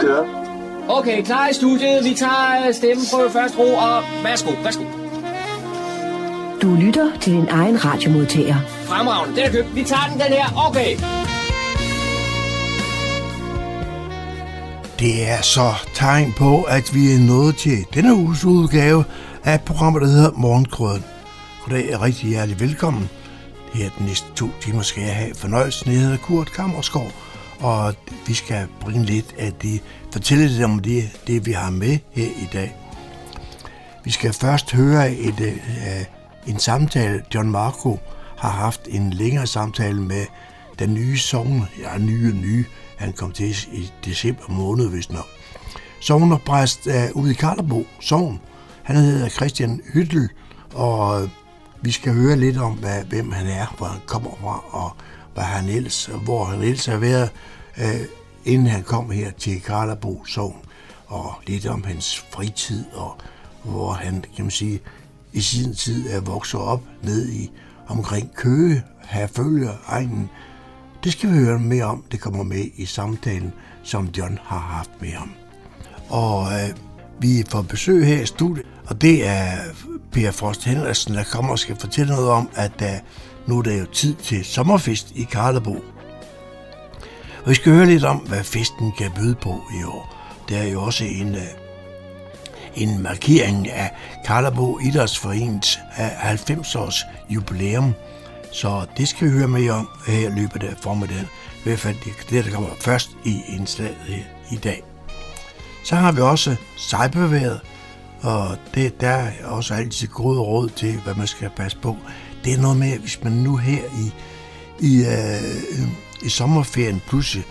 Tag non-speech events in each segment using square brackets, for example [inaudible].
kører. Okay, klar i studiet. Vi tager øh, stemmeprøve først, ro, og værsgo, værsgo. Du lytter til din egen radiomodtager. Fremragende, den er købt. Vi tager den, den her. Okay. Det er så tegn på, at vi er nået til denne uges udgave af programmet, der hedder Morgenkrøden. Goddag og rigtig hjertelig velkommen. Her de næste to timer skal jeg have fornøjelsen. Jeg hedder Kurt Kammerskov, og vi skal bringe lidt af det, fortælle lidt om det, det, vi har med her i dag. Vi skal først høre et, øh, en samtale. John Marco har haft en længere samtale med den nye song, ja, nye nye, han kom til i december måned, hvis nok. Sognerpræst præst øh, ude i Karlebo, Sogn. Han hedder Christian Hyttel, og vi skal høre lidt om, hvad, hvem han er, hvor han kommer fra, og hvad han ellers, hvor han ellers har været, øh, inden han kom her til Karlabo Sogn, og lidt om hans fritid, og hvor han, kan man sige, i sin tid er vokset op ned i omkring Køge, følger egnen. Det skal vi høre mere om. Det kommer med i samtalen, som John har haft med ham. Og øh, vi får besøg her i studiet, og det er Per Frost Henriksen, der kommer og skal fortælle noget om, at øh, nu er det jo tid til sommerfest i Karlebo. Og vi skal høre lidt om, hvad festen kan byde på i år. Det er jo også en, øh, en markering af Karlebo Idrætsforeningens 90-års jubilæum. Så det skal vi høre mere om her i løbet af formiddagen. I hvert fald det, der kommer først i indslaget her i dag. Så har vi også sejbeværet, og det, der er også altid gode råd til, hvad man skal passe på. Det er noget med, hvis man nu her i, i, øh, i sommerferien pludselig,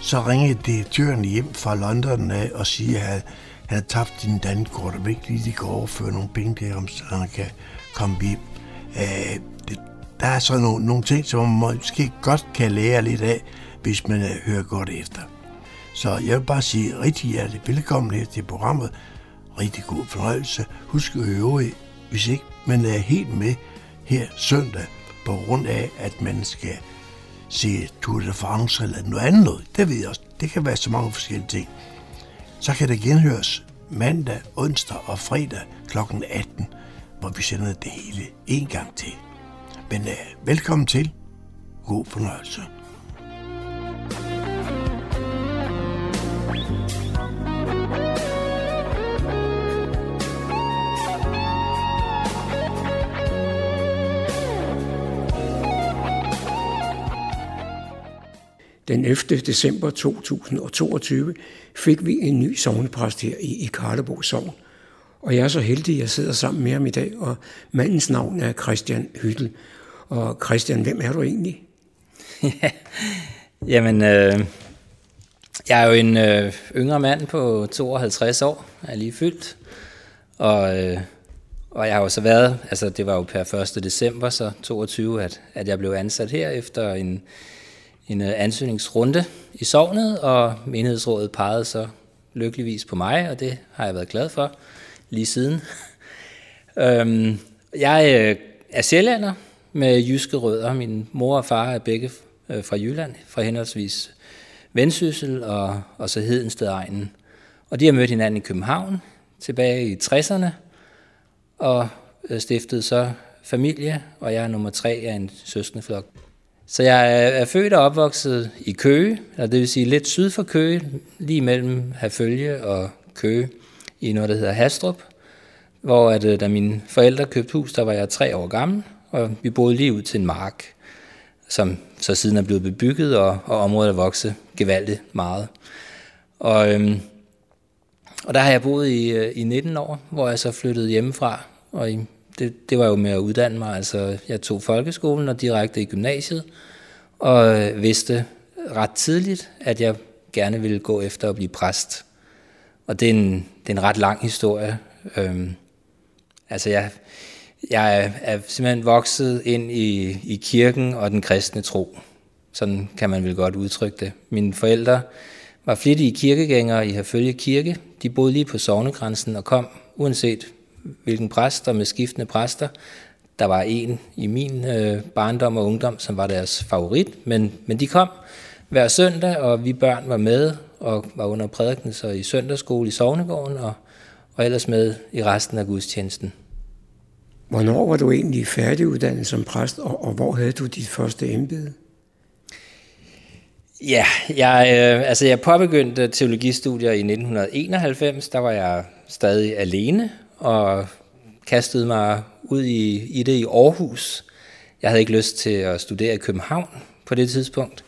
så ringer direktøren hjem fra London af og siger, at han har tabt din dankort, og ikke lige de kan overføre nogle penge til ham, så han kan komme hjem. Øh, det, der er så nogle, nogle ting, som man måske godt kan lære lidt af, hvis man øh, hører godt efter. Så jeg vil bare sige rigtig hjertelig velkommen her til programmet. Rigtig god fornøjelse. Husk at øve, hvis ikke man er helt med her søndag, på grund af, at man skal se Tour de France eller noget andet noget. Det ved jeg også. Det kan være så mange forskellige ting. Så kan det genhøres mandag, onsdag og fredag kl. 18, hvor vi sender det hele en gang til. Men uh, velkommen til. God fornøjelse. Den 11. december 2022 fik vi en ny sovnepræst her i, i Karlebo Sogn. Og jeg er så heldig, at jeg sidder sammen med ham i dag, og mandens navn er Christian Hyttel. Og Christian, hvem er du egentlig? ja, [laughs] jamen, øh, jeg er jo en øh, yngre mand på 52 år, er lige fyldt. Og, øh, og jeg har jo så været, altså det var jo per 1. december, så 22, at, at jeg blev ansat her efter en en øh, ansøgningsrunde i sovnet, og menighedsrådet pegede så lykkeligvis på mig, og det har jeg været glad for lige siden. [laughs] øhm, jeg øh, er sjællander med jyske rødder. Min mor og far er begge øh, fra Jylland, fra henholdsvis Vendsyssel og, og så Hedensted egnen. Og de har mødt hinanden i København tilbage i 60'erne, og øh, stiftede så familie, og jeg er nummer tre af en søskendeflok. Så jeg er født og opvokset i Køge, og det vil sige lidt syd for Køge, lige mellem Herfølge og Køge, i noget, der hedder Hastrup, hvor at, øh, da mine forældre købte hus, der var jeg tre år gammel, og vi boede lige ud til en mark, som så siden er blevet bebygget, og, og området er vokset gevaldigt meget. Og, øhm, og der har jeg boet i, øh, i 19 år, hvor jeg så flyttede hjemmefra, og i det, det var jo med at uddanne mig. Altså, jeg tog folkeskolen og direkte i gymnasiet, og øh, vidste ret tidligt, at jeg gerne ville gå efter at blive præst. Og det er en, det er en ret lang historie. Øhm, altså, jeg, jeg er, simpelthen vokset ind i, i kirken og den kristne tro. Sådan kan man vel godt udtrykke det. Mine forældre var flittige kirkegængere i Herfølge Kirke. De boede lige på sovnegrænsen og kom, uanset hvilken præst, og med skiftende præster. Der var en i min øh, barndom og ungdom, som var deres favorit, men, men de kom hver søndag, og vi børn var med og var under prædiken så i søndagsskole i Sovnegården, og, og ellers med i resten af gudstjenesten. Hvornår var du egentlig færdiguddannet som præst, og, og hvor havde du dit første embede? Ja, jeg, øh, altså jeg påbegyndte teologistudier i 1991. Der var jeg stadig alene og kastede mig ud i, i det i Aarhus. Jeg havde ikke lyst til at studere i København på det tidspunkt,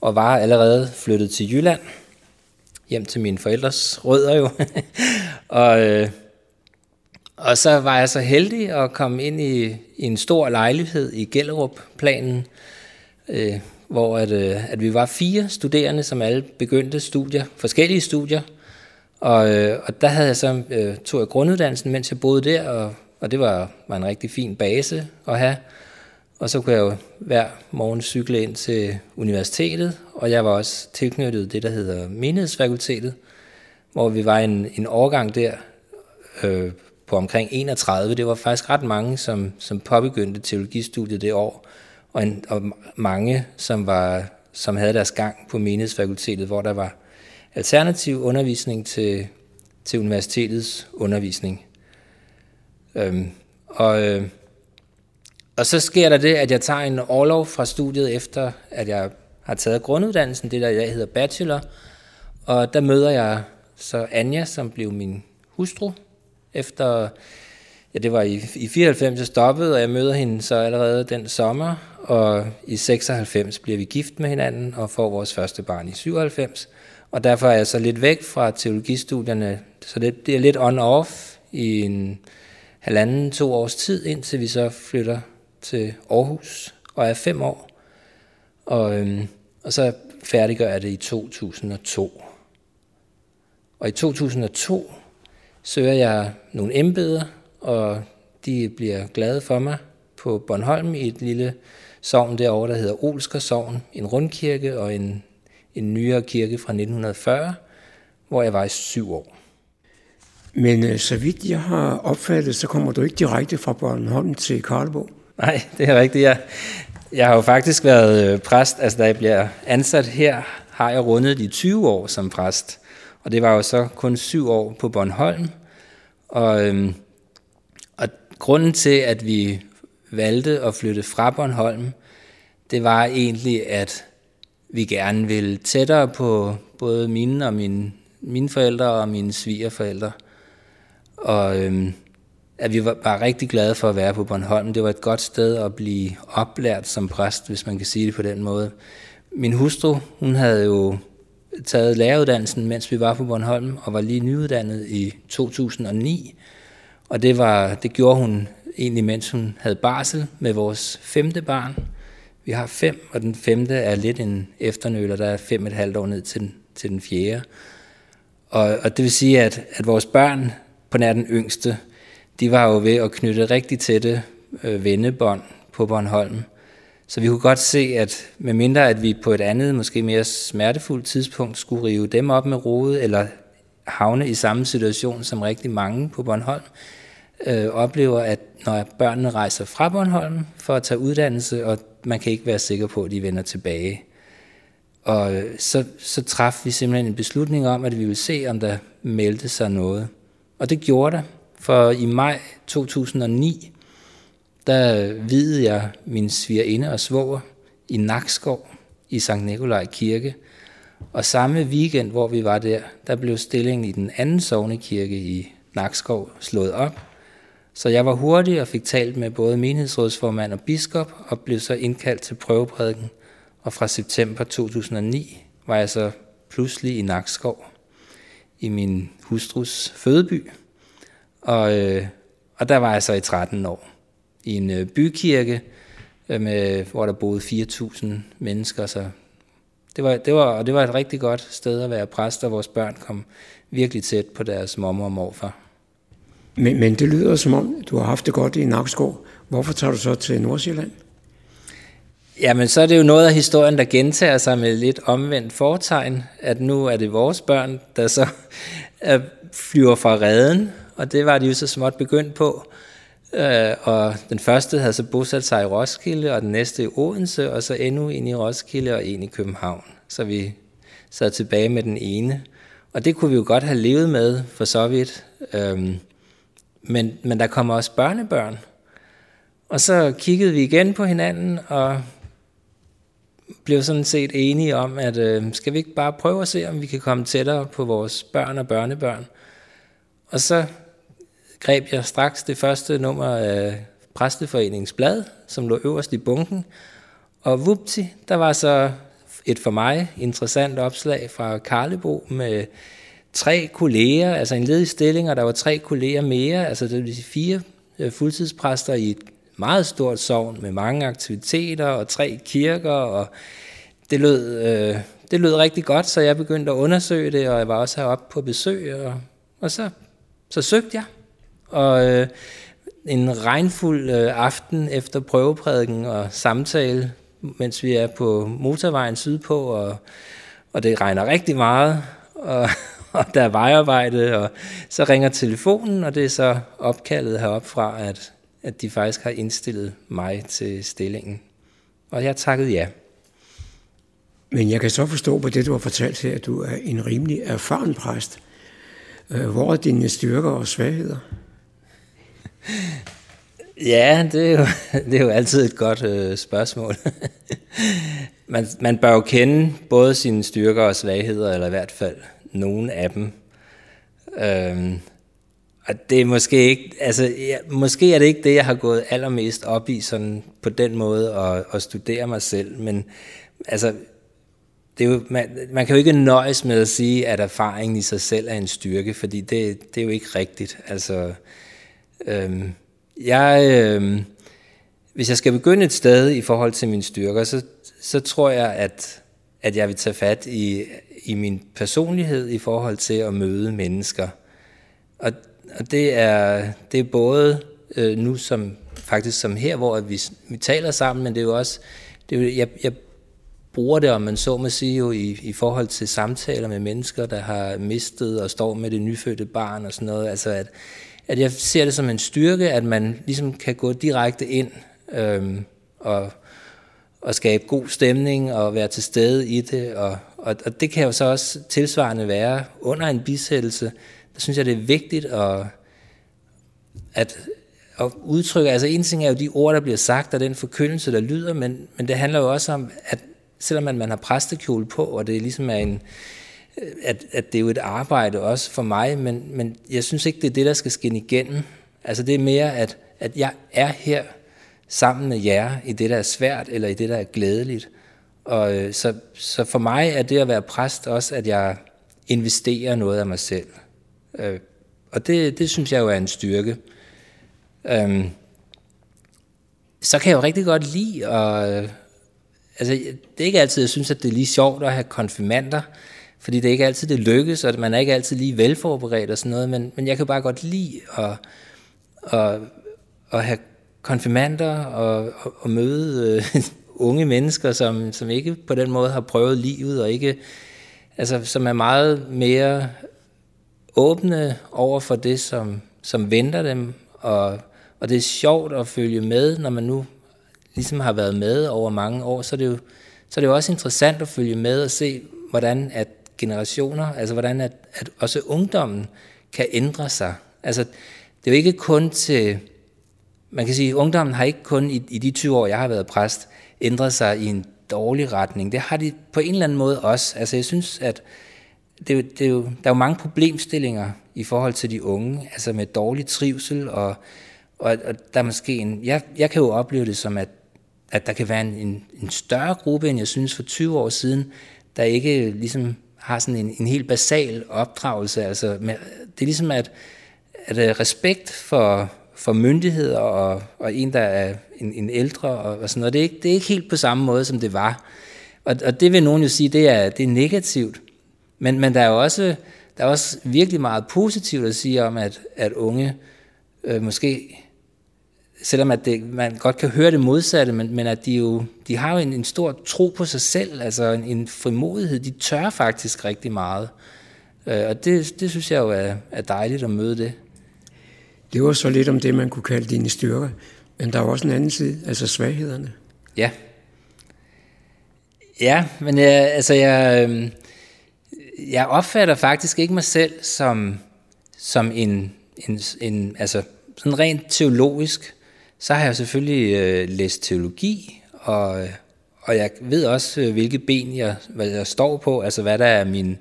og var allerede flyttet til Jylland, hjem til mine forældres rødder jo. [laughs] og, øh, og så var jeg så heldig at komme ind i, i en stor lejlighed i Gellerup-planen, øh, hvor at, øh, at vi var fire studerende, som alle begyndte studier, forskellige studier. Og, øh, og der havde jeg så øh, tog jeg grunduddannelsen, mens jeg boede der, og, og det var, var en rigtig fin base at have. Og så kunne jeg jo hver morgen cykle ind til universitetet, og jeg var også tilknyttet det, der hedder menighedsfakultetet, hvor vi var en, en årgang der øh, på omkring 31. Det var faktisk ret mange, som, som påbegyndte teologistudiet det år og, en, og mange, som, var, som havde deres gang på menighedsfakultetet, hvor der var alternativ undervisning til, til universitetets undervisning. Øhm, og, øh, og så sker der det, at jeg tager en overlov fra studiet efter, at jeg har taget grunduddannelsen, det der jeg hedder bachelor, og der møder jeg så Anja, som blev min hustru, efter, ja det var i, i 94, jeg stoppede, og jeg møder hende så allerede den sommer, og i 96 bliver vi gift med hinanden og får vores første barn i 97. Og derfor er jeg så lidt væk fra teologistudierne, så det, det er lidt on-off i en halvanden, to års tid, indtil vi så flytter til Aarhus og er fem år. Og, øhm, og så færdiggør jeg det i 2002. Og i 2002 søger jeg nogle embeder, og de bliver glade for mig på Bornholm i et lille sogn derovre, der hedder Olsker Sogn, en rundkirke og en, en nyere kirke fra 1940, hvor jeg var i syv år. Men øh, så vidt jeg har opfattet, så kommer du ikke direkte fra Bornholm til Karlebo. Nej, det er rigtigt. Jeg, jeg har jo faktisk været øh, præst, altså da jeg bliver ansat her, har jeg rundet de 20 år som præst. Og det var jo så kun syv år på Bornholm. Og, øhm, og grunden til, at vi valgte at flytte fra Bornholm, det var egentlig, at vi gerne vil tættere på både mine og mine, mine forældre og mine svigerforældre. Og øhm, at vi var bare rigtig glade for at være på Bornholm. Det var et godt sted at blive oplært som præst, hvis man kan sige det på den måde. Min hustru, hun havde jo taget læreruddannelsen, mens vi var på Bornholm, og var lige nyuddannet i 2009. Og det, var, det gjorde hun egentlig mens hun havde barsel med vores femte barn. Vi har fem, og den femte er lidt en efternøler, der er fem et halvt år ned til den, til den fjerde. Og, og det vil sige, at, at vores børn, på nær den yngste, de var jo ved at knytte rigtig tætte øh, vennebånd på Bornholm. Så vi kunne godt se, at medmindre at vi på et andet, måske mere smertefuldt tidspunkt skulle rive dem op med rode, eller havne i samme situation som rigtig mange på Bornholm, øh, oplever, at når børnene rejser fra Bornholm for at tage uddannelse, og man kan ikke være sikker på, at de vender tilbage. Og øh, så, så traf vi simpelthen en beslutning om, at vi ville se, om der meldte sig noget. Og det gjorde der, for i maj 2009, der videde jeg min svigerinde og svoger i Nakskov i Sankt Nikolaj Kirke. Og samme weekend, hvor vi var der, der blev stillingen i den anden sovnekirke i Nakskov slået op. Så jeg var hurtig og fik talt med både menighedsrådsformand og biskop, og blev så indkaldt til prøveprædiken. Og fra september 2009 var jeg så pludselig i Nakskov, i min hustrus fødeby. Og, øh, og der var jeg så i 13 år, i en øh, bykirke, øh, med, hvor der boede 4.000 mennesker. Så det var, det, var, og det var et rigtig godt sted at være præst, og vores børn kom virkelig tæt på deres mormor og morfar. Men, men det lyder som om, du har haft det godt i Nakskov. Hvorfor tager du så til Nordsjælland? Jamen, så er det jo noget af historien, der gentager sig med lidt omvendt fortegn, at nu er det vores børn, der så flyver fra redden, og det var de jo så småt begyndt på. Øh, og den første havde så bosat sig i Roskilde, og den næste i Odense, og så endnu en i Roskilde og en i København. Så vi sad tilbage med den ene. Og det kunne vi jo godt have levet med for så vidt. Øhm, men, men der kommer også børnebørn. Og så kiggede vi igen på hinanden, og blev sådan set enige om, at øh, skal vi ikke bare prøve at se, om vi kan komme tættere på vores børn og børnebørn. Og så greb jeg straks det første nummer af Præsteforeningens blad, som lå øverst i bunken, og vupti, der var så et for mig interessant opslag fra Karlebo med tre kolleger, altså en ledig stilling, og der var tre kolleger mere, altså det vil sige fire øh, fuldtidspræster i et meget stort sovn med mange aktiviteter og tre kirker, og det lød, øh, det lød rigtig godt, så jeg begyndte at undersøge det, og jeg var også heroppe på besøg, og, og så, så søgte jeg. Og øh, en regnfuld øh, aften efter prøveprædiken og samtale, mens vi er på motorvejen sydpå, og, og det regner rigtig meget, og, [laughs] og der er vejarbejde, og så ringer telefonen, og det er så opkaldet herop fra, at, at de faktisk har indstillet mig til stillingen. Og jeg takkede ja. Men jeg kan så forstå på det, du har fortalt her, at du er en rimelig erfaren præst. Øh, hvor er dine styrker og svagheder? [laughs] Ja, det er jo, [laughs] det er jo altid et godt øh, spørgsmål. man, man bør jo kende både sine styrker og svagheder, eller i hvert fald nogen af dem. Øhm, og det er måske ikke, altså, ja, måske er det ikke det, jeg har gået allermest op i, sådan på den måde at, at studere mig selv, men altså, det er jo, man, man kan jo ikke nøjes med at sige, at erfaringen i sig selv er en styrke, fordi det, det er jo ikke rigtigt. Altså, øhm, jeg, øhm, hvis jeg skal begynde et sted i forhold til mine styrker, så, så tror jeg, at, at jeg vil tage fat i, i min personlighed i forhold til at møde mennesker. Og, og det, er, det er både øh, nu som faktisk som her, hvor vi, vi taler sammen, men det er jo også, det er jo, jeg, jeg bruger det, om man så må sige, jo i, i forhold til samtaler med mennesker, der har mistet og står med det nyfødte barn og sådan noget. Altså at, at jeg ser det som en styrke, at man ligesom kan gå direkte ind øhm, og, at skabe god stemning og være til stede i det. Og, og, og det kan jo så også tilsvarende være under en bisættelse. Der synes jeg, det er vigtigt at, at, at udtrykke, altså en ting er jo de ord, der bliver sagt, og den forkyndelse, der lyder, men, men det handler jo også om, at selvom man, man har præstekjole på, og det ligesom er en, at, at det er jo et arbejde også for mig, men, men jeg synes ikke, det er det, der skal skinne igennem. Altså det er mere, at, at jeg er her sammen med jer i det, der er svært, eller i det, der er glædeligt. Og øh, så, så for mig er det at være præst også, at jeg investerer noget af mig selv. Øh, og det, det synes jeg jo er en styrke. Øh, så kan jeg jo rigtig godt lide at, øh, altså, det er ikke altid, jeg synes, at det er lige sjovt at have konfirmander, fordi det er ikke altid, det lykkes, og man er ikke altid lige velforberedt og sådan noget, men, men jeg kan bare godt lide at, at, at have konfirmander og, og, og møde øh, [laughs] unge mennesker, som, som ikke på den måde har prøvet livet, og ikke, altså, som er meget mere åbne over for det, som, som venter dem, og, og det er sjovt at følge med, når man nu ligesom har været med over mange år, så er det jo, så er det jo også interessant at følge med og se, hvordan at generationer, altså hvordan at, at også ungdommen kan ændre sig. Altså, det er jo ikke kun til, man kan sige, at ungdommen har ikke kun i, i de 20 år, jeg har været præst, ændret sig i en dårlig retning. Det har de på en eller anden måde også. Altså jeg synes, at det, det er jo, der er jo mange problemstillinger i forhold til de unge, altså med dårlig trivsel, og, og, og der er måske en, jeg, jeg kan jo opleve det som, at at der kan være en, en, en større gruppe, end jeg synes for 20 år siden, der ikke ligesom har sådan en, en helt basal opdragelse. Altså, med, det er ligesom, at, at øh, respekt for, for myndigheder og, og en, der er en, en ældre og, og sådan noget, det er, ikke, det er ikke helt på samme måde, som det var. Og, og det vil nogen jo sige, det er, det er negativt. Men, men der er jo også, der er også virkelig meget positivt at sige om, at, at unge øh, måske selvom at det, man godt kan høre det modsatte, men, men at de jo de har jo en, en stor tro på sig selv, altså en, en frimodighed. De tør faktisk rigtig meget. Øh, og det, det synes jeg jo er, er dejligt at møde det. Det var så lidt om det, man kunne kalde dine styrker. Men der er også en anden side, altså svaghederne. Ja. Ja, men jeg, altså jeg, øhm, jeg opfatter faktisk ikke mig selv som, som en, en, en, altså sådan rent teologisk, så har jeg selvfølgelig øh, læst teologi, og, og jeg ved også, øh, hvilke ben jeg, hvad jeg står på, altså hvad der er min,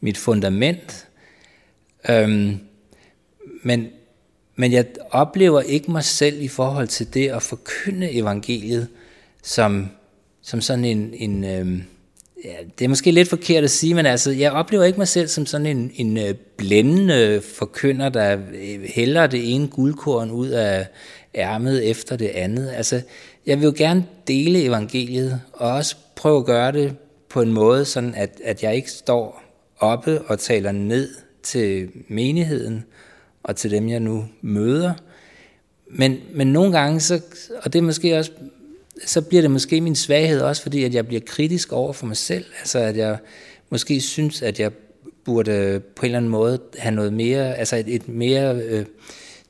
mit fundament. Øhm, men, men jeg oplever ikke mig selv i forhold til det at forkynde evangeliet som, som sådan en, en øh, ja, det er måske lidt forkert at sige, men altså, jeg oplever ikke mig selv som sådan en, en øh, blændende forkynder, der øh, hælder det ene guldkorn ud af ærmet efter det andet. Altså, jeg vil jo gerne dele evangeliet, og også prøve at gøre det på en måde, sådan at, at jeg ikke står oppe og taler ned til menigheden og til dem, jeg nu møder. Men, men nogle gange, så, og det er måske også så bliver det måske min svaghed også, fordi at jeg bliver kritisk over for mig selv. Altså at jeg måske synes, at jeg burde på en eller anden måde have noget mere, altså et, et mere øh,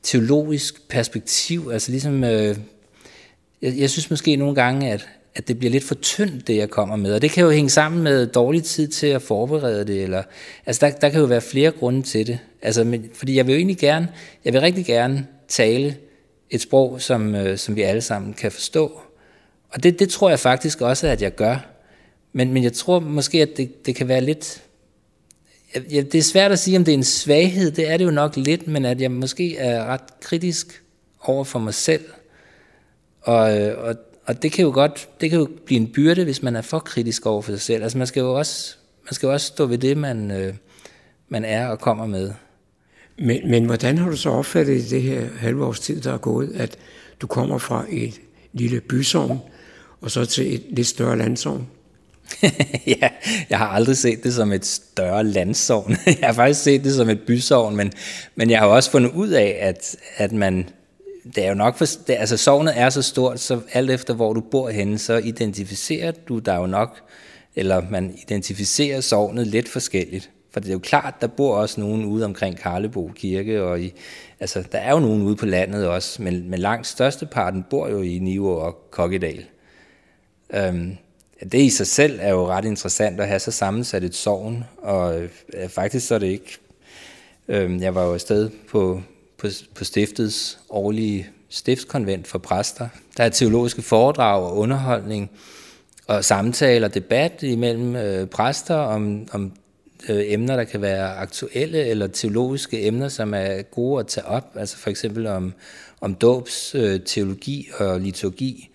teologisk perspektiv. Altså ligesom, øh, jeg, jeg synes måske nogle gange, at, at det bliver lidt for tyndt, det jeg kommer med. Og det kan jo hænge sammen med dårlig tid til at forberede det. Eller, altså der, der kan jo være flere grunde til det. Altså, men, fordi jeg vil jo egentlig gerne, jeg vil rigtig gerne tale et sprog, som, øh, som vi alle sammen kan forstå. Og det, det tror jeg faktisk også, at jeg gør. Men, men jeg tror måske, at det, det kan være lidt... Ja, det er svært at sige, om det er en svaghed. Det er det jo nok lidt, men at jeg måske er ret kritisk over for mig selv. Og, øh, og, og det kan jo godt det kan jo blive en byrde, hvis man er for kritisk over for sig selv. Altså man skal jo også, man skal jo også stå ved det, man, øh, man er og kommer med. Men, men hvordan har du så opfattet i det her halve års tid, der er gået, at du kommer fra et lille bysovn, og så til et lidt større landsovn? [laughs] ja, jeg har aldrig set det som et større landsovn. [laughs] jeg har faktisk set det som et bysovn, men, men jeg har også fundet ud af, at, at man, det er jo nok, for, det, altså sovnet er så stort, så alt efter hvor du bor henne, så identificerer du dig jo nok, eller man identificerer sovnet lidt forskelligt. For det er jo klart, der bor også nogen ude omkring Karlebo Kirke, og i, altså, der er jo nogen ude på landet også, men, men langt størsteparten bor jo i Niveau og Kokkedal. Øhm, det i sig selv er jo ret interessant at have så sammensat et sovn, og øh, faktisk så er det ikke... Øh, jeg var jo afsted på, på, på stiftets årlige stiftskonvent for præster. Der er teologiske foredrag og underholdning, og samtaler og debat imellem øh, præster om, om øh, emner, der kan være aktuelle, eller teologiske emner, som er gode at tage op, altså for eksempel om, om dåbs, øh, teologi og liturgi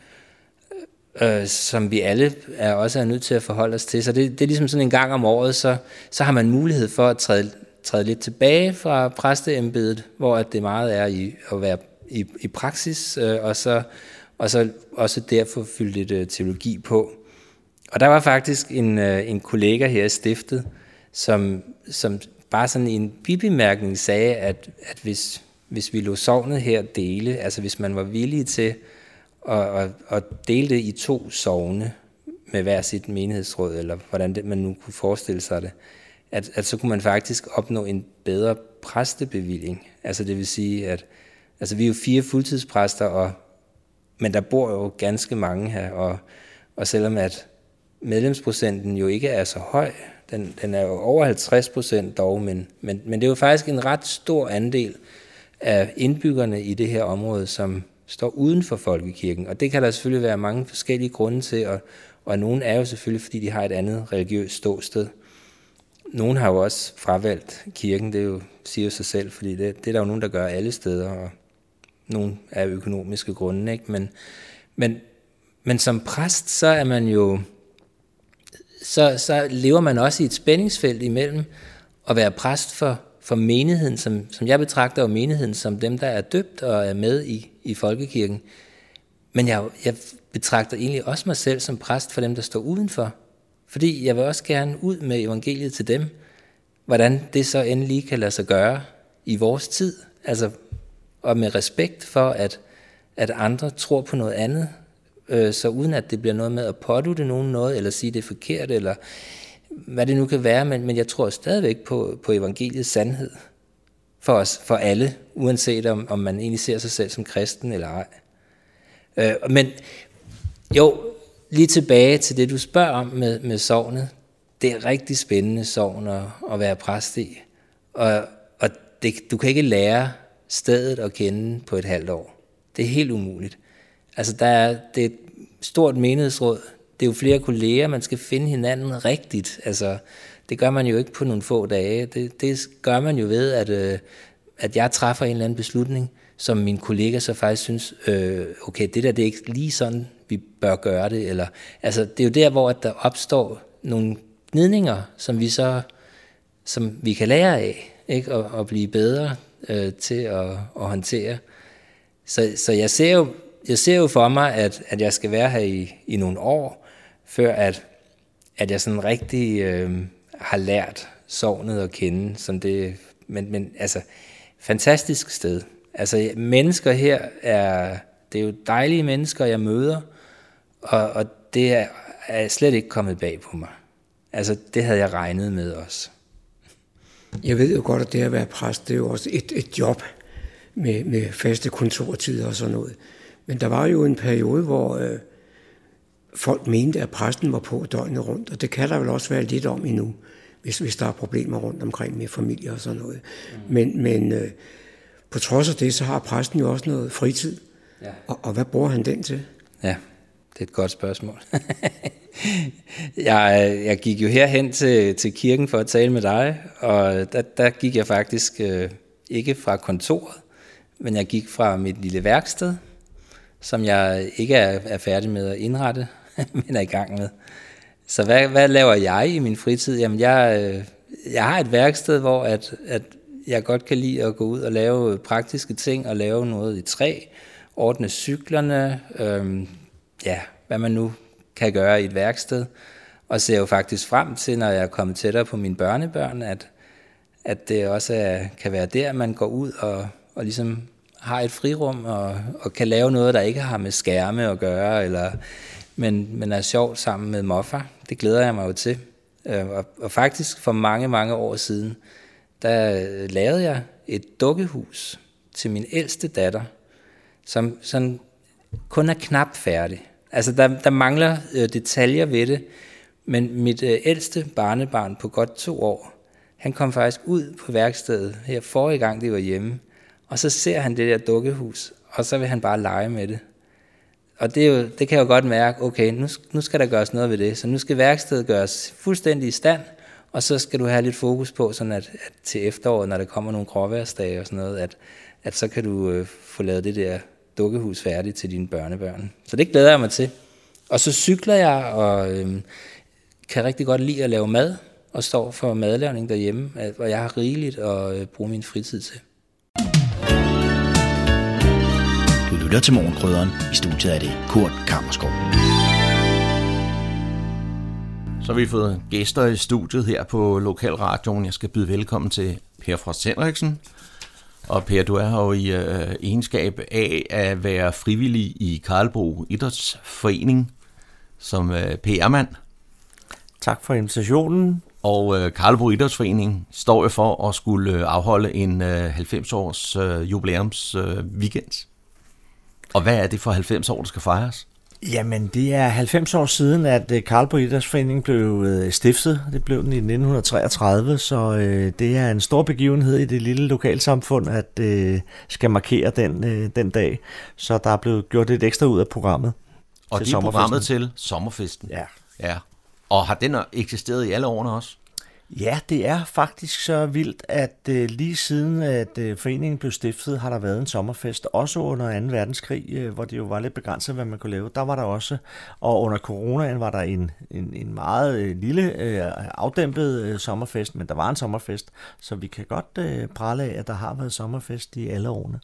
øh, øh som vi alle er også er nødt til at forholde os til. Så det, det er ligesom sådan en gang om året, så, så har man mulighed for at træde, træde lidt tilbage fra præsteembedet, hvor det meget er i at være i, i praksis, øh, og, så, og så også derfor fylde lidt øh, teologi på. Og der var faktisk en, øh, en kollega her i stiftet, som, som bare sådan i en bibemærkning sagde, at, at hvis, hvis vi lå sovnet her dele, altså hvis man var villig til at, at, og dele det i to sovne med hver sit menighedsråd, eller hvordan det, man nu kunne forestille sig det, at, at så kunne man faktisk opnå en bedre præstebevilling. Altså det vil sige, at altså vi er jo fire fuldtidspræster, og, men der bor jo ganske mange her, og, og selvom at medlemsprocenten jo ikke er så høj, den, den er jo over 50 procent dog, men, men, men det er jo faktisk en ret stor andel af indbyggerne i det her område, som, står uden for folkekirken. Og det kan der selvfølgelig være mange forskellige grunde til, og, og nogle er jo selvfølgelig, fordi de har et andet religiøst ståsted. Nogle har jo også fravalgt kirken, det er jo, siger jo sig selv, fordi det, det er der jo nogen, der gør alle steder, og nogle er økonomiske grunde, ikke? Men, men, men som præst, så er man jo, så, så lever man også i et spændingsfelt imellem at være præst for for menigheden, som, som jeg betragter jo menigheden som dem, der er døbt og er med i, i folkekirken. Men jeg, jeg betragter egentlig også mig selv som præst for dem, der står udenfor. Fordi jeg vil også gerne ud med evangeliet til dem. Hvordan det så endelig kan lade sig gøre i vores tid. Altså, og med respekt for, at, at andre tror på noget andet. Øh, så uden at det bliver noget med at pådute nogen noget, eller sige det er forkert, eller hvad det nu kan være, men, men jeg tror stadigvæk på, på evangeliets sandhed. for os, for alle, uanset om, om man egentlig ser sig selv som kristen eller ej. Øh, men jo, lige tilbage til det, du spørger om med, med sovnet. Det er rigtig spændende sovn at, at være præst i. Og, og det, du kan ikke lære stedet at kende på et halvt år. Det er helt umuligt. Altså, der er, det er et stort menighedsråd. Det er jo flere kolleger, man skal finde hinanden rigtigt. Altså, det gør man jo ikke på nogle få dage. Det, det gør man jo ved, at, øh, at jeg træffer en eller anden beslutning, som min kollega så faktisk synes, øh, okay, det der det er ikke lige sådan, vi bør gøre det. Eller, altså, det er jo der, hvor at der opstår nogle gnidninger, som vi så som vi kan lære af, ikke? Og, og blive bedre øh, til at, at håndtere. Så, så jeg, ser jo, jeg ser jo for mig, at, at jeg skal være her i, i nogle år, før at, at jeg sådan rigtig øh, har lært sovnet at kende. Som det, men, men altså, fantastisk sted. Altså, mennesker her er, det er jo dejlige mennesker, jeg møder, og, og det er, er slet ikke kommet bag på mig. Altså, det havde jeg regnet med også. Jeg ved jo godt, at det at være præst, det er jo også et, et job med, med faste kontortider og sådan noget. Men der var jo en periode, hvor øh, folk mente, at præsten var på døgnet rundt, og det kan der vel også være lidt om endnu, hvis, hvis der er problemer rundt omkring med familie og sådan noget. Mm. Men, men øh, på trods af det, så har præsten jo også noget fritid. Ja. Og, og hvad bruger han den til? Ja, det er et godt spørgsmål. [laughs] jeg, jeg gik jo herhen til, til kirken for at tale med dig, og der, der gik jeg faktisk øh, ikke fra kontoret, men jeg gik fra mit lille værksted, som jeg ikke er, er færdig med at indrette, [laughs] men er i gang med. Så hvad, hvad laver jeg i min fritid? Jamen, jeg, øh, jeg har et værksted, hvor at, at jeg godt kan lide at gå ud og lave praktiske ting, og lave noget i træ, ordne cyklerne, øhm, ja, hvad man nu kan gøre i et værksted, og ser jo faktisk frem til, når jeg er kommet tættere på mine børnebørn, at, at det også er, kan være der, man går ud og, og ligesom har et frirum og, og kan lave noget, der ikke har med skærme at gøre, eller, men, men er sjovt sammen med moffer. Det glæder jeg mig jo til. Øh, og, og faktisk for mange, mange år siden, der lavede jeg et dukkehus til min ældste datter, som sådan kun er knap færdig. Altså, der, der mangler øh, detaljer ved det, men mit øh, ældste barnebarn på godt to år, han kom faktisk ud på værkstedet her forrige gang, det var hjemme, og så ser han det der dukkehus, og så vil han bare lege med det. Og det, er jo, det kan jeg jo godt mærke, okay, nu, nu skal der gøres noget ved det, så nu skal værkstedet gøres fuldstændig i stand, og så skal du have lidt fokus på, sådan at, at til efteråret, når der kommer nogle gråværsdage og sådan noget, at, at så kan du øh, få lavet det der dukkehus færdigt til dine børnebørn. Så det glæder jeg mig til. Og så cykler jeg, og øh, kan rigtig godt lide at lave mad, og står for madlavning derhjemme, og jeg har rigeligt at øh, bruge min fritid til. Du lytter til Morgenkrydderen. I studiet er det Kurt Kammerskov. Så har vi fået gæster i studiet her på Lokalradioen. Jeg skal byde velkommen til Per Frost Henriksen, og Per, du er jo i øh, egenskab af at være frivillig i Karlbro Idrætsforening som øh, PR-mand. Tak for invitationen. Og øh, Karlbro Idrætsforening står jo for at skulle øh, afholde en øh, 90-års øh, jubilæums øh, weekend. Og hvad er det for 90 år, der skal fejres? Jamen, det er 90 år siden, at øh, Karlbo Idrætsforening blev øh, stiftet. Det blev den i 1933, så øh, det er en stor begivenhed i det lille lokalsamfund, at øh, skal markere den, øh, den dag. Så der er blevet gjort lidt ekstra ud af programmet. Og det er programmet til sommerfesten? Ja. ja. Og har den eksisteret i alle årene også? Ja, det er faktisk så vildt, at øh, lige siden at øh, foreningen blev stiftet, har der været en sommerfest, også under 2. verdenskrig, øh, hvor det jo var lidt begrænset, hvad man kunne lave. Der var der også, og under coronaen var der en, en, en meget øh, lille øh, afdæmpet øh, sommerfest, men der var en sommerfest, så vi kan godt øh, prale af, at der har været sommerfest i alle årene,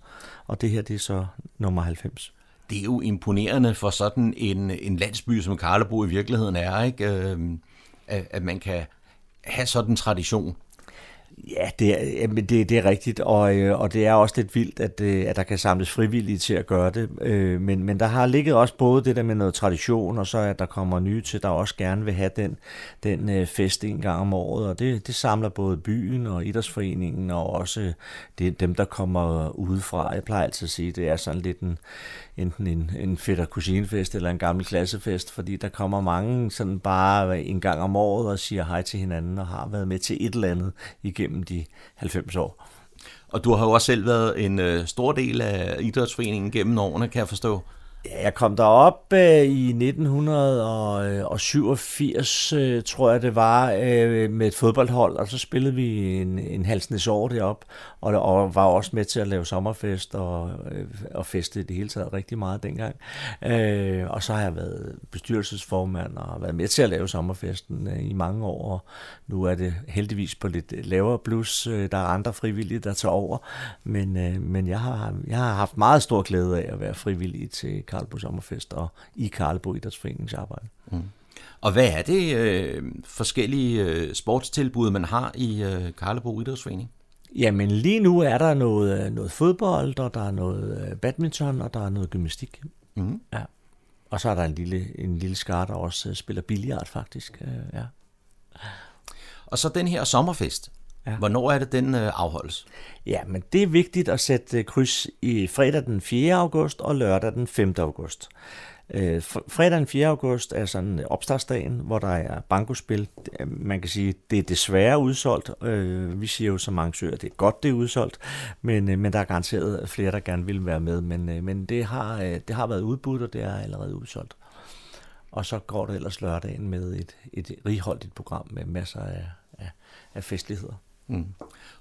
og det her det er så nummer 90 det er jo imponerende for sådan en, en landsby, som Karlebo i virkeligheden er, ikke? Øhm, at, at man kan have sådan en tradition? Ja, det er, det, det er rigtigt, og, øh, og det er også lidt vildt, at, øh, at der kan samles frivillige til at gøre det. Øh, men, men der har ligget også både det der med noget tradition, og så at der kommer nye til, der også gerne vil have den, den fest en gang om året. Og det, det samler både byen og idrætsforeningen, og også det, dem, der kommer udefra. Jeg plejer altid at sige, det er sådan lidt en, enten en, en fætter kusinefest eller en gammel klassefest, fordi der kommer mange sådan bare en gang om året og siger hej til hinanden og har været med til et eller andet igennem de 90 år. Og du har jo også selv været en øh, stor del af idrætsforeningen gennem årene, kan jeg forstå. Ja, jeg kom derop øh, i 1987, øh, tror jeg det var, øh, med et fodboldhold, og så spillede vi en, en halsnes år derop, og, og var også med til at lave sommerfest og, øh, og feste i det hele taget rigtig meget dengang. Øh, og så har jeg været bestyrelsesformand og været med til at lave sommerfesten øh, i mange år, og nu er det heldigvis på lidt lavere plus. Øh, der er andre frivillige, der tager over, men, øh, men jeg, har, jeg har haft meget stor glæde af at være frivillig til Karlbo Sommerfest og i Karlbo Idrætsforeningens arbejde. Mm. Og hvad er det øh, forskellige øh, sportstilbud, man har i øh, Karlebo Idrætsforening? Jamen lige nu er der noget, øh, noget fodbold, og der er noget øh, badminton, og der er noget gymnastik. Mm. Ja. Og så er der en lille, en lille skar, der også øh, spiller billiard faktisk. Ja. Og så den her sommerfest. Ja. Hvornår er det, den afholdes? Ja, men det er vigtigt at sætte kryds i fredag den 4. august og lørdag den 5. august. Øh, fredag den 4. august er sådan opstartsdagen, hvor der er bankospil. Man kan sige, det er desværre udsolgt. Øh, vi siger jo som arrangører, det er godt, det er udsolgt, men, øh, men der er garanteret flere, der gerne vil være med. Men, men det, har, det har været udbudt, og det er allerede udsolgt. Og så går det ellers lørdagen med et, et righoldigt program med masser af, af, af festligheder. Mm.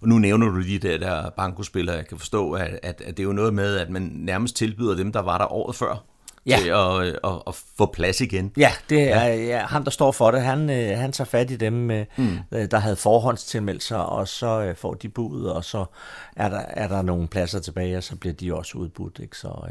Og nu nævner du lige det der bankospiller. Jeg kan forstå, at, at, at det er jo noget med, at man nærmest tilbyder dem, der var der året før, ja. til at, at, at få plads igen. Ja, det er ja. Ja, ham, der står for det. Han, øh, han tager fat i dem, øh, mm. der havde forhåndstilmeldt sig, og så øh, får de bud, og så er der, er der nogle pladser tilbage, og så bliver de også udbudt. Ikke? Så,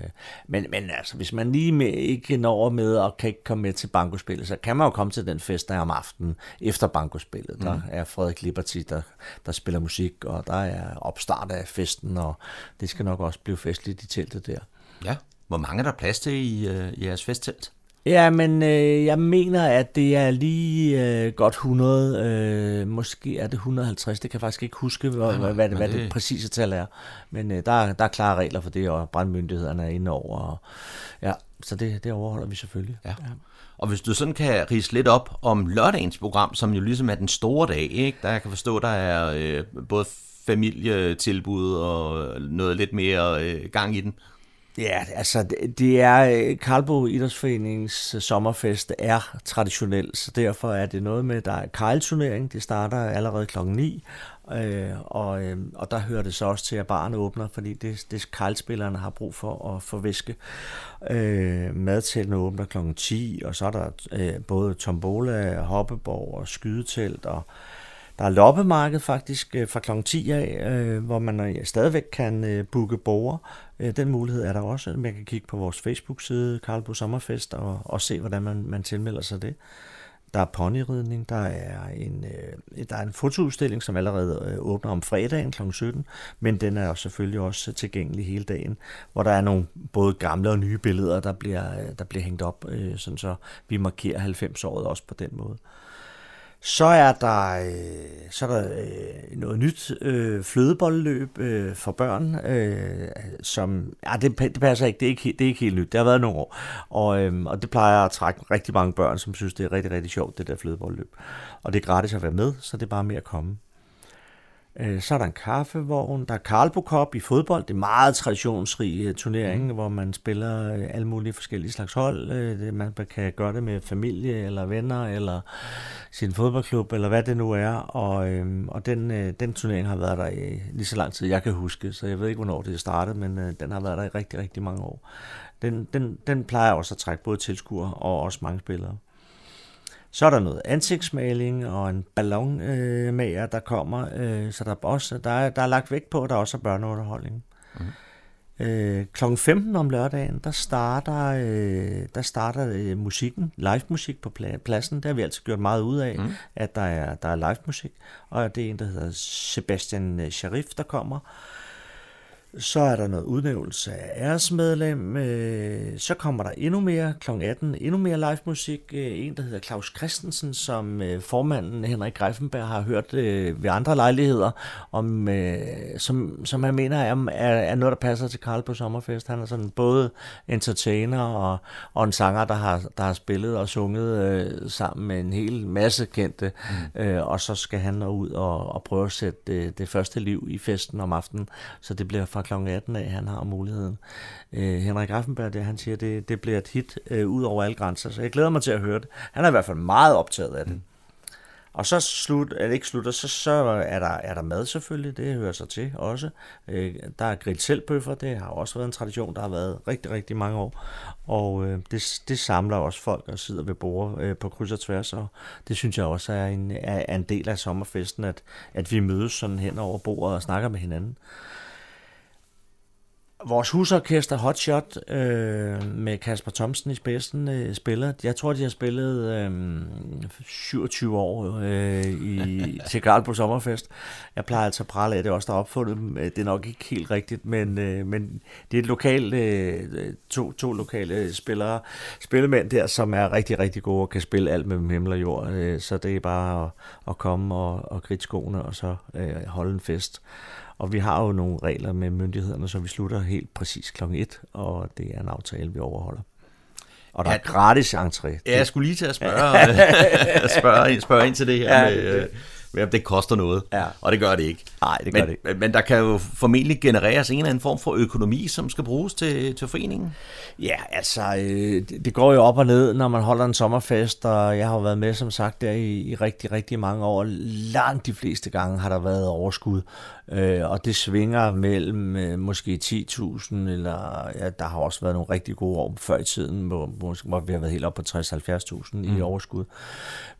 men, men altså, hvis man lige med, ikke når med og kan ikke komme med til bankospillet, så kan man jo komme til den fest, der er om aftenen efter bankospillet. Mm. Der er Frederik Liberty, der, der spiller musik, og der er opstart af festen, og det skal nok også blive festligt i teltet der. Ja. Hvor mange er der plads til i, øh, i jeres festtelt? Ja, men øh, jeg mener, at det er lige øh, godt 100, øh, måske er det 150, det kan jeg faktisk ikke huske, hvad, ja, hvad, det, hvad det, det præcise tal er. Men øh, der, der er klare regler for det, og brandmyndighederne er inde over. Og, ja, så det, det overholder vi selvfølgelig. Ja. ja. Og hvis du sådan kan rise lidt op om lørdagens program, som jo ligesom er den store dag, ikke? der jeg kan forstå, der er øh, både familietilbud og noget lidt mere øh, gang i den. Ja, altså det er øh, Karlbo Idrætsforeningens øh, sommerfest er traditionel, så derfor er det noget med, der er kejlturnering, det starter allerede klokken 9, øh, og, øh, og der hører det så også til, at barnet åbner, fordi det, det kejlspillerne har brug for at få væske. Øh, madtælene åbner klokken 10, og så er der øh, både tombola, hoppeborg og skydetelt og der er loppemarked faktisk øh, fra kl. 10 af, øh, hvor man stadigvæk kan booke borger. Øh, den mulighed er der også. Man kan kigge på vores Facebook-side, Karlbo Sommerfest, og, og se, hvordan man, man tilmelder sig det. Der er ponyridning, der er en, øh, der er en fotoudstilling, som allerede øh, åbner om fredagen kl. 17, men den er selvfølgelig også tilgængelig hele dagen, hvor der er nogle både gamle og nye billeder, der bliver, der bliver hængt op, sådan så vi markerer 90-året også på den måde. Så er der, øh, så er der øh, noget nyt øh, flødebolleløb øh, for børn, øh, som ja, det, det passer ikke det, er ikke, det er ikke helt nyt, det har været nogle år, og, øh, og det plejer at trække rigtig mange børn, som synes, det er rigtig, rigtig sjovt, det der flødebolleløb. Og det er gratis at være med, så det er bare mere at komme. Øh, så er der en kaffevogn. Der er Carlbo Cup i fodbold. Det er meget traditionsrig øh, turnering, mm. hvor man spiller øh, alle mulige forskellige slags hold. Man kan gøre det med familie eller venner eller sin fodboldklub eller hvad det nu er. Og, øhm, og den, den turnering har været der i lige så lang tid, jeg kan huske. Så jeg ved ikke, hvornår det startet, men den har været der i rigtig, rigtig mange år. Den, den, den plejer også at trække både tilskuere og også mange spillere. Så er der noget ansigtsmaling og en ballonmager, der kommer. Øh, så der er, også, der, er, der er lagt vægt på, at der også er børneunderholdning. Mm. Øh, klokken 15 om lørdagen, der starter, øh, der starter øh, musikken, live musik på pladsen. Det har vi altid gjort meget ud af, mm. at der er, der er live musik. Og det er en, der hedder Sebastian Sharif, der kommer. Så er der noget udnævnelse af æresmedlem. Øh, så kommer der endnu mere kl. 18, endnu mere live musik. Øh, en, der hedder Claus Christensen, som øh, formanden Henrik Greifenberg har hørt ved andre lejligheder, om, som, som han mener er, er, noget, der passer til Karl på Sommerfest. Han er sådan både entertainer og, og en sanger, der har, der har spillet og sunget sammen med en hel masse kendte. Mm. og så skal han ud og, og prøve at sætte det, det første liv i festen om aftenen, så det bliver fra kl. 18 af, han har muligheden. Øh, Henrik Raffenberg, det han siger, det, det bliver et hit øh, ud over alle grænser, så jeg glæder mig til at høre det. Han er i hvert fald meget optaget af det. Mm. Og så slut, er det ikke slutter, så, så er, der, er der mad selvfølgelig, det hører sig til også. Øh, der er grill selvbøffer, det har også været en tradition, der har været rigtig, rigtig mange år. Og øh, det, det samler også folk og sidder ved bord øh, på kryds og tværs, og det synes jeg også er en, er en del af sommerfesten, at, at vi mødes sådan hen over bordet og snakker med hinanden. Vores husorkester Hotshot øh, med Kasper Thomsen i spidsen øh, spiller. Jeg tror, de har spillet øh, 27 år øh, i, [laughs] til Garl på Sommerfest. Jeg plejer altså at prale af, det er også der opfundet Det er nok ikke helt rigtigt, men, øh, men det er et lokalt, øh, to, to lokale spillere, spillemænd der, som er rigtig, rigtig gode og kan spille alt med himmel og jord. Øh, så det er bare at, at komme og, og kridte skoene og så øh, holde en fest. Og vi har jo nogle regler med myndighederne, så vi slutter helt præcis kl. 1, og det er en aftale, vi overholder. Og der ja, er gratis entré. Ja, jeg skulle lige til at spørge, [laughs] spørge, spørge ind til det her ja, med, det, med, om det koster noget. Ja. Og det gør det ikke. Nej, det gør men, det ikke. Men der kan jo formentlig genereres en eller anden form for økonomi, som skal bruges til, til foreningen. Ja, altså, øh, det går jo op og ned, når man holder en sommerfest, og jeg har jo været med, som sagt, der i, i rigtig, rigtig mange år. Langt de fleste gange har der været overskud. Øh, og det svinger mellem øh, måske 10.000, eller ja, der har også været nogle rigtig gode år før i tiden, hvor, hvor vi har været helt op på 60-70.000 mm. i overskud.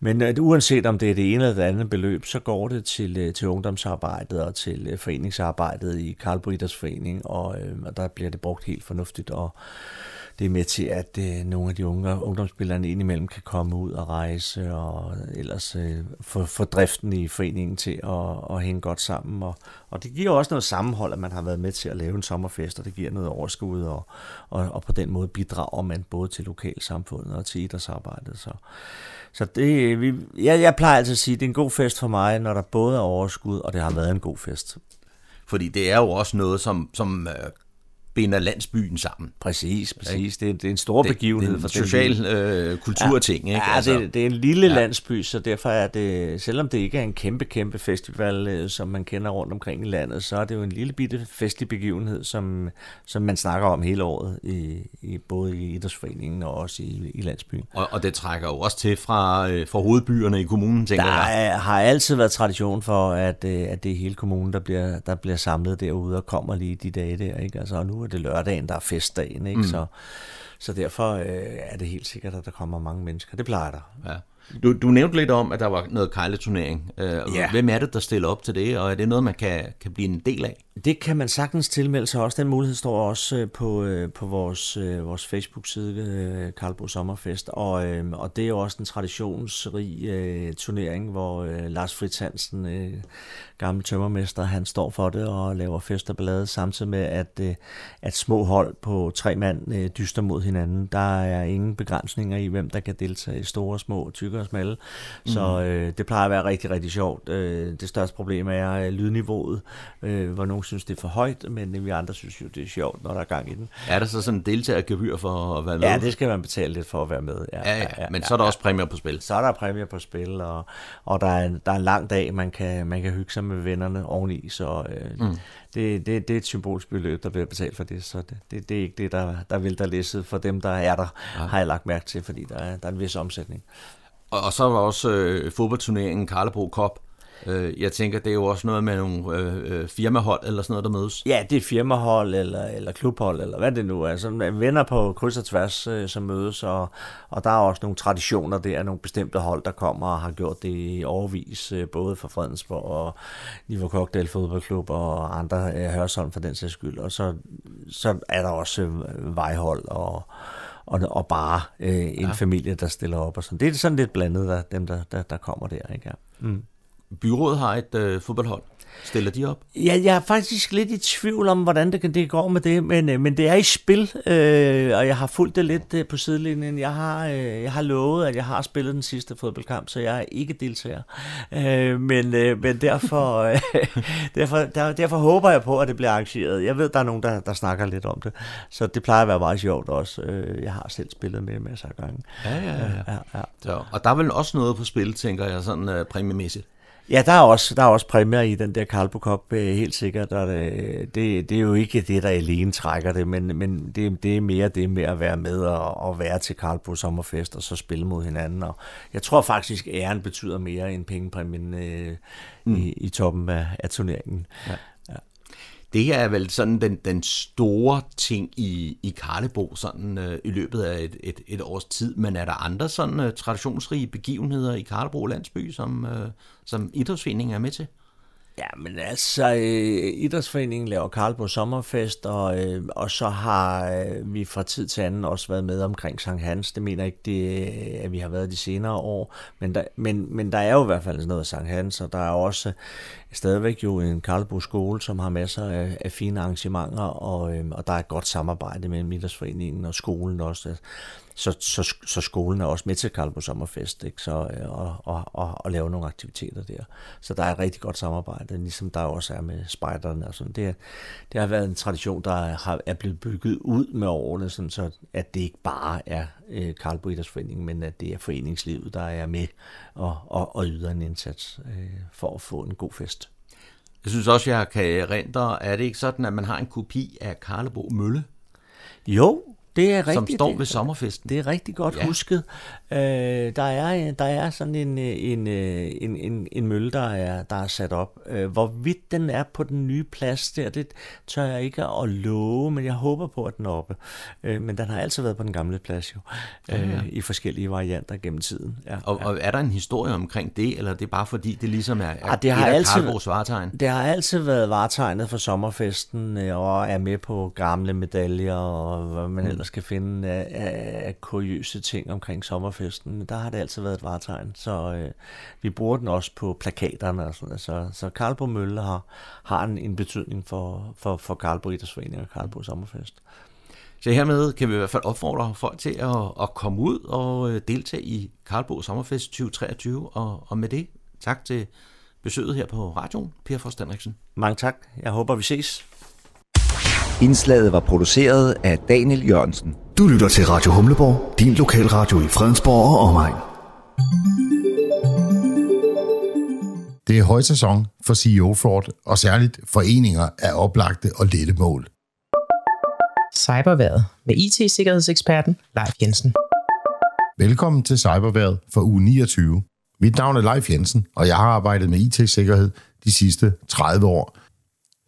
Men øh, uanset om det er det ene eller det andet beløb, så går det til, øh, til ungdomsarbejdet og til øh, foreningsarbejdet i Karl Britters Forening, og, øh, og der bliver det brugt helt fornuftigt, og det er med til, at øh, nogle af de unge ungdomsspillerne indimellem kan komme ud og rejse, og ellers øh, få, få driften i foreningen til at, at hænge godt sammen. Og, og det giver også noget sammenhold, at man har været med til at lave en sommerfest, og det giver noget overskud, og, og, og på den måde bidrager man både til lokalsamfundet og til idrætsarbejdet. Så, så det, vi, jeg, jeg plejer altså at sige, at det er en god fest for mig, når der både er overskud, og det har været en god fest. Fordi det er jo også noget, som, som øh, binder landsbyen sammen. Præcis, præcis. Det er, det er en stor det, begivenhed. Det er en social øh, kulturting. Ja, ikke? ja altså. det, det er en lille ja. landsby, så derfor er det, selvom det ikke er en kæmpe, kæmpe festival, øh, som man kender rundt omkring i landet, så er det jo en lille bitte festlig begivenhed, som, som man snakker om hele året, i, i både i idrætsforeningen og også i, i landsbyen. Og, og det trækker jo også til fra, øh, fra hovedbyerne i kommunen, tænker der jeg. Der har altid været tradition for, at, øh, at det er hele kommunen, der bliver, der bliver samlet derude og kommer lige de dage der. Ikke? Altså, og nu er det lørdagen, der er festdagen, ikke? Mm. Så, så derfor øh, er det helt sikkert, at der kommer mange mennesker. Det plejer der. Ja. Du, du nævnte lidt om, at der var noget kejleturnering. Øh, ja. Hvem er det, der stiller op til det, og er det noget, man kan, kan blive en del af? Det kan man sagtens tilmelde sig også. Den mulighed står også øh, på, øh, på vores, vores Facebook-side, Karlbo Sommerfest, og, og det er jo også en traditionsrig uh, turnering, hvor uh, Lars Fritz Hansen, uh, gammel tømmermester, han står for det og laver fest og ballade, samtidig med, at, uh, at små hold på tre mand uh, dyster mod hinanden. Der er ingen begrænsninger i, hvem der kan deltage i store, små, tykke og smalle. Mm. Så øh, det plejer at være rigtig, rigtig sjovt. Øh, det største problem er øh, lydniveauet, øh, hvor nogen synes, det er for højt, men vi andre synes jo, det er sjovt, når der er gang i den. Er der så sådan en deltagergebyr for at være med? Ja, det skal man betale lidt for at være med. Ja, ja, ja, ja men ja, så er der ja, også præmier på spil. Så er der præmier på spil, og, og der, er en, der er en lang dag, man kan, man kan hygge sig med vennerne oveni, så øh, mm. det, det, det er et symbolisk beløb, der bliver betalt for det, så det, det, det er ikke det, der, der vil der læse for dem, der er der, ja. har jeg lagt mærke til, fordi der er, der er en vis omsætning. Og, og så var også øh, fodboldturneringen Karlebro Cup. Øh, jeg tænker, det er jo også noget med nogle øh, firmahold eller sådan noget, der mødes. Ja, det er firmahold eller, eller klubhold, eller hvad det nu er. Så venner på kryds og tværs, øh, som mødes, og, og der er også nogle traditioner der, nogle bestemte hold, der kommer og har gjort det i overvis, øh, både for Fredensborg og Niveau Cocktail Fodboldklub og andre øh, Hørsholm for den sags skyld. Og så, så er der også øh, vejhold og, og, og bare øh, en ja. familie, der stiller op. Og sådan. Det er sådan lidt blandet, der, dem der, der, der kommer der. Ikke? Ja. Mm. Byrådet har et øh, fodboldhold. Stiller de op? Ja, jeg er faktisk lidt i tvivl om, hvordan det, det går med det, men, øh, men det er i spil, øh, og jeg har fulgt det lidt øh, på sidelinjen. Jeg har, øh, jeg har lovet, at jeg har spillet den sidste fodboldkamp, så jeg er ikke deltager. Øh, men, øh, men derfor, [laughs] øh, derfor, der, derfor håber jeg på, at det bliver arrangeret. Jeg ved, der er nogen, der, der snakker lidt om det, så det plejer at være meget sjovt også. Øh, jeg har selv spillet med masser af gange. Ja, ja, ja. ja, ja. Så, og der er vel også noget på spil, tænker jeg, sådan uh, præmiemæssigt? Ja, der er også, der er også præmier i den der Carlbo Cup, øh, helt sikkert. Og det, det, det er jo ikke det, der alene trækker det, men, men det, det er mere det med at være med og, og være til Carlbo Sommerfest og så spille mod hinanden. Og jeg tror faktisk, æren betyder mere end pengepræmien øh, mm. i, i toppen af, af turneringen. Ja. Det er vel sådan den, den store ting i, i Karlebo sådan øh, i løbet af et, et, et års tid, men er der andre sådan øh, traditionsrige begivenheder i Karlebo landsby, som, øh, som idrætsforeningen er med til? Ja, men altså, øh, Idrætsforeningen laver Karlbo Sommerfest, og, øh, og så har øh, vi fra tid til anden også været med omkring Sankt Hans. Det mener ikke, det, øh, at vi har været de senere år, men der, men, men der er jo i hvert fald noget af Sankt Hans, og der er også øh, stadigvæk jo en Karlbo skole, som har masser af, af fine arrangementer, og, øh, og der er et godt samarbejde mellem Idrætsforeningen og skolen også så, så, så skolen er også med til Karlbo Sommerfest, ikke? Så, øh, og, og, og, og lave nogle aktiviteter der. Så der er et rigtig godt samarbejde, ligesom der også er med spejderne og sådan. Det, det har været en tradition, der har, er blevet bygget ud med årene, sådan så at det ikke bare er øh, Karlbo Idrætsforening, men at det er foreningslivet, der er med og, og, og yder en indsats øh, for at få en god fest. Jeg synes også, jeg kan erindre, er det ikke sådan, at man har en kopi af Karlebo Mølle? Jo, det er rigtigt. Som står ved sommerfesten. Det er rigtig godt ja. husket. Øh, der, er, der er sådan en, en, en, en, en mølle, der er, der er sat op. Øh, hvorvidt den er på den nye plads der, det tør jeg ikke at love, men jeg håber på, at den er oppe. Øh, men den har altid været på den gamle plads jo, øh, ja, ja. i forskellige varianter gennem tiden. Ja, og, ja. og er der en historie omkring det, eller er det bare fordi, det ligesom er, er ja, det har et altid, varetegn? Det har altid været varetegnet for sommerfesten, øh, og er med på gamle medaljer, og hvad man mm ellers kan finde af, af, af kuriøse ting omkring sommerfesten. Men der har det altid været et varetegn, så øh, vi bruger den også på plakaterne og sådan noget. Så, så Karlbo Mølle har, har en, en betydning for, for, for Karlbo Idrætsforening og Karlbo Sommerfest. Så hermed kan vi i hvert fald opfordre folk til at, at komme ud og øh, deltage i Karlbo Sommerfest 2023. Og, og med det, tak til besøget her på radioen, Per Forst Mange tak. Jeg håber, vi ses. Indslaget var produceret af Daniel Jørgensen. Du lytter til Radio Humleborg, din lokalradio i Fredensborg og omegn. Det er højsæson for CEO Fraud, og særligt foreninger er oplagte og lette mål. Cyberværet med IT-sikkerhedseksperten Leif Jensen. Velkommen til Cyberværet for uge 29. Mit navn er Leif Jensen, og jeg har arbejdet med IT-sikkerhed de sidste 30 år.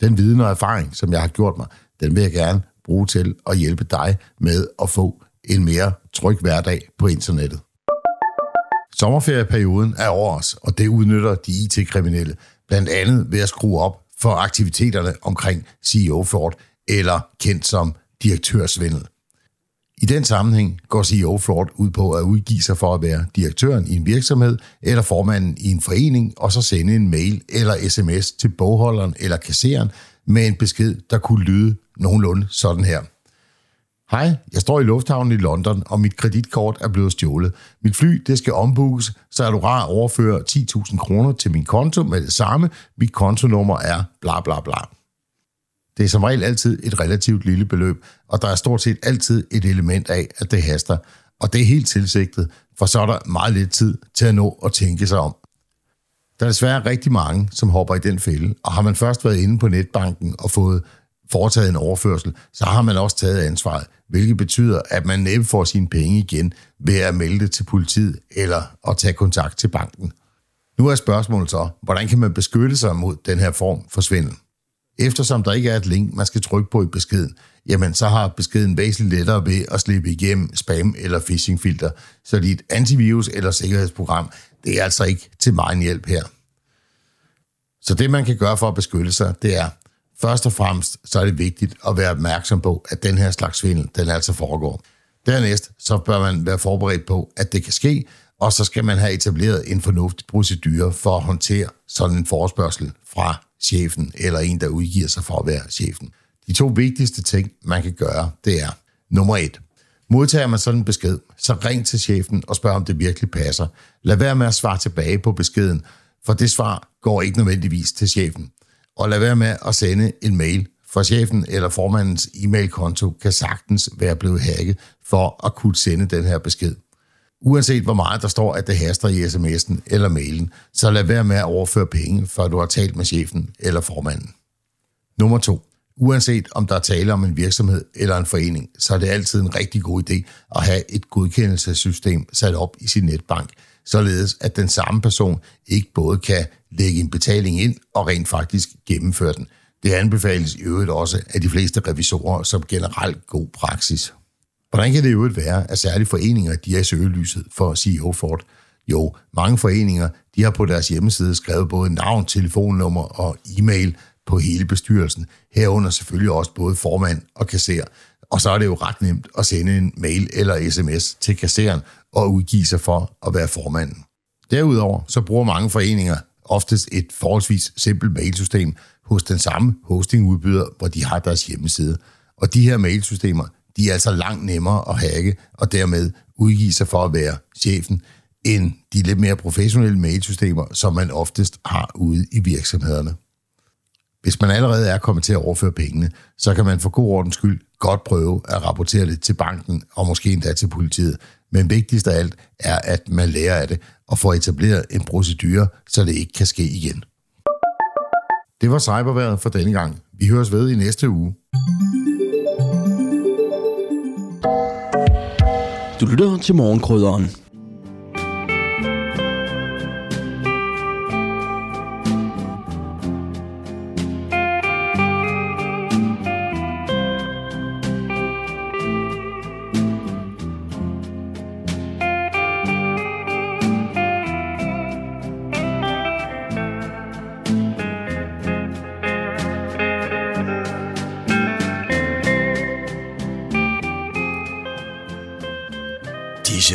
Den viden og erfaring, som jeg har gjort mig, den vil jeg gerne bruge til at hjælpe dig med at få en mere tryg hverdag på internettet. Sommerferieperioden er over os, og det udnytter de IT-kriminelle, blandt andet ved at skrue op for aktiviteterne omkring CEO-fraud, eller kendt som direktørsvindel. I den sammenhæng går CEO Fraud ud på at udgive sig for at være direktøren i en virksomhed eller formanden i en forening, og så sende en mail eller sms til bogholderen eller kasseren med en besked, der kunne lyde nogenlunde sådan her. Hej, jeg står i lufthavnen i London, og mit kreditkort er blevet stjålet. Mit fly, det skal ombookes, så er du rar at overføre 10.000 kroner til min konto med det samme. Mit kontonummer er bla bla bla. Det er som regel altid et relativt lille beløb, og der er stort set altid et element af, at det haster. Og det er helt tilsigtet, for så er der meget lidt tid til at nå at tænke sig om. Der er desværre rigtig mange, som hopper i den fælde, og har man først været inde på netbanken og fået foretaget en overførsel, så har man også taget ansvaret, hvilket betyder, at man næppe får sine penge igen ved at melde det til politiet eller at tage kontakt til banken. Nu er spørgsmålet så, hvordan kan man beskytte sig mod den her form for svindel? Eftersom der ikke er et link, man skal trykke på i beskeden, jamen så har beskeden væsentligt lettere ved at slippe igennem spam- eller phishing-filter, så dit antivirus- eller sikkerhedsprogram, det er altså ikke til meget hjælp her. Så det, man kan gøre for at beskytte sig, det er, først og fremmest, så er det vigtigt at være opmærksom på, at den her slags svindel, den altså foregår. Dernæst, så bør man være forberedt på, at det kan ske, og så skal man have etableret en fornuftig procedure for at håndtere sådan en forespørgsel fra chefen, eller en, der udgiver sig for at være chefen. De to vigtigste ting, man kan gøre, det er nummer et. Modtager man sådan en besked, så ring til chefen og spørg, om det virkelig passer. Lad være med at svare tilbage på beskeden, for det svar går ikke nødvendigvis til chefen. Og lad være med at sende en mail, for chefen eller formandens e-mailkonto kan sagtens være blevet hacket for at kunne sende den her besked. Uanset hvor meget der står, at det haster i sms'en eller mailen, så lad være med at overføre penge, før du har talt med chefen eller formanden. Nummer 2. Uanset om der er tale om en virksomhed eller en forening, så er det altid en rigtig god idé at have et godkendelsessystem sat op i sin netbank, således at den samme person ikke både kan lægge en betaling ind og rent faktisk gennemføre den. Det anbefales i øvrigt også af de fleste revisorer som generelt god praksis. Hvordan kan det i øvrigt være, at særlige foreninger de er i søgelyset for CEO Ford? Jo, mange foreninger de har på deres hjemmeside skrevet både navn, telefonnummer og e-mail på hele bestyrelsen. Herunder selvfølgelig også både formand og kasser. Og så er det jo ret nemt at sende en mail eller sms til kasseren og udgive sig for at være formanden. Derudover så bruger mange foreninger oftest et forholdsvis simpelt mailsystem hos den samme hostingudbyder, hvor de har deres hjemmeside. Og de her mailsystemer, de er altså langt nemmere at hacke og dermed udgive sig for at være chefen, end de lidt mere professionelle mailsystemer, som man oftest har ude i virksomhederne. Hvis man allerede er kommet til at overføre pengene, så kan man for god ordens skyld godt prøve at rapportere det til banken og måske endda til politiet. Men vigtigst af alt er, at man lærer af det og får etableret en procedure, så det ikke kan ske igen. Det var cyberværet for denne gang. Vi høres ved i næste uge. Du lytter til morgenkrydderen.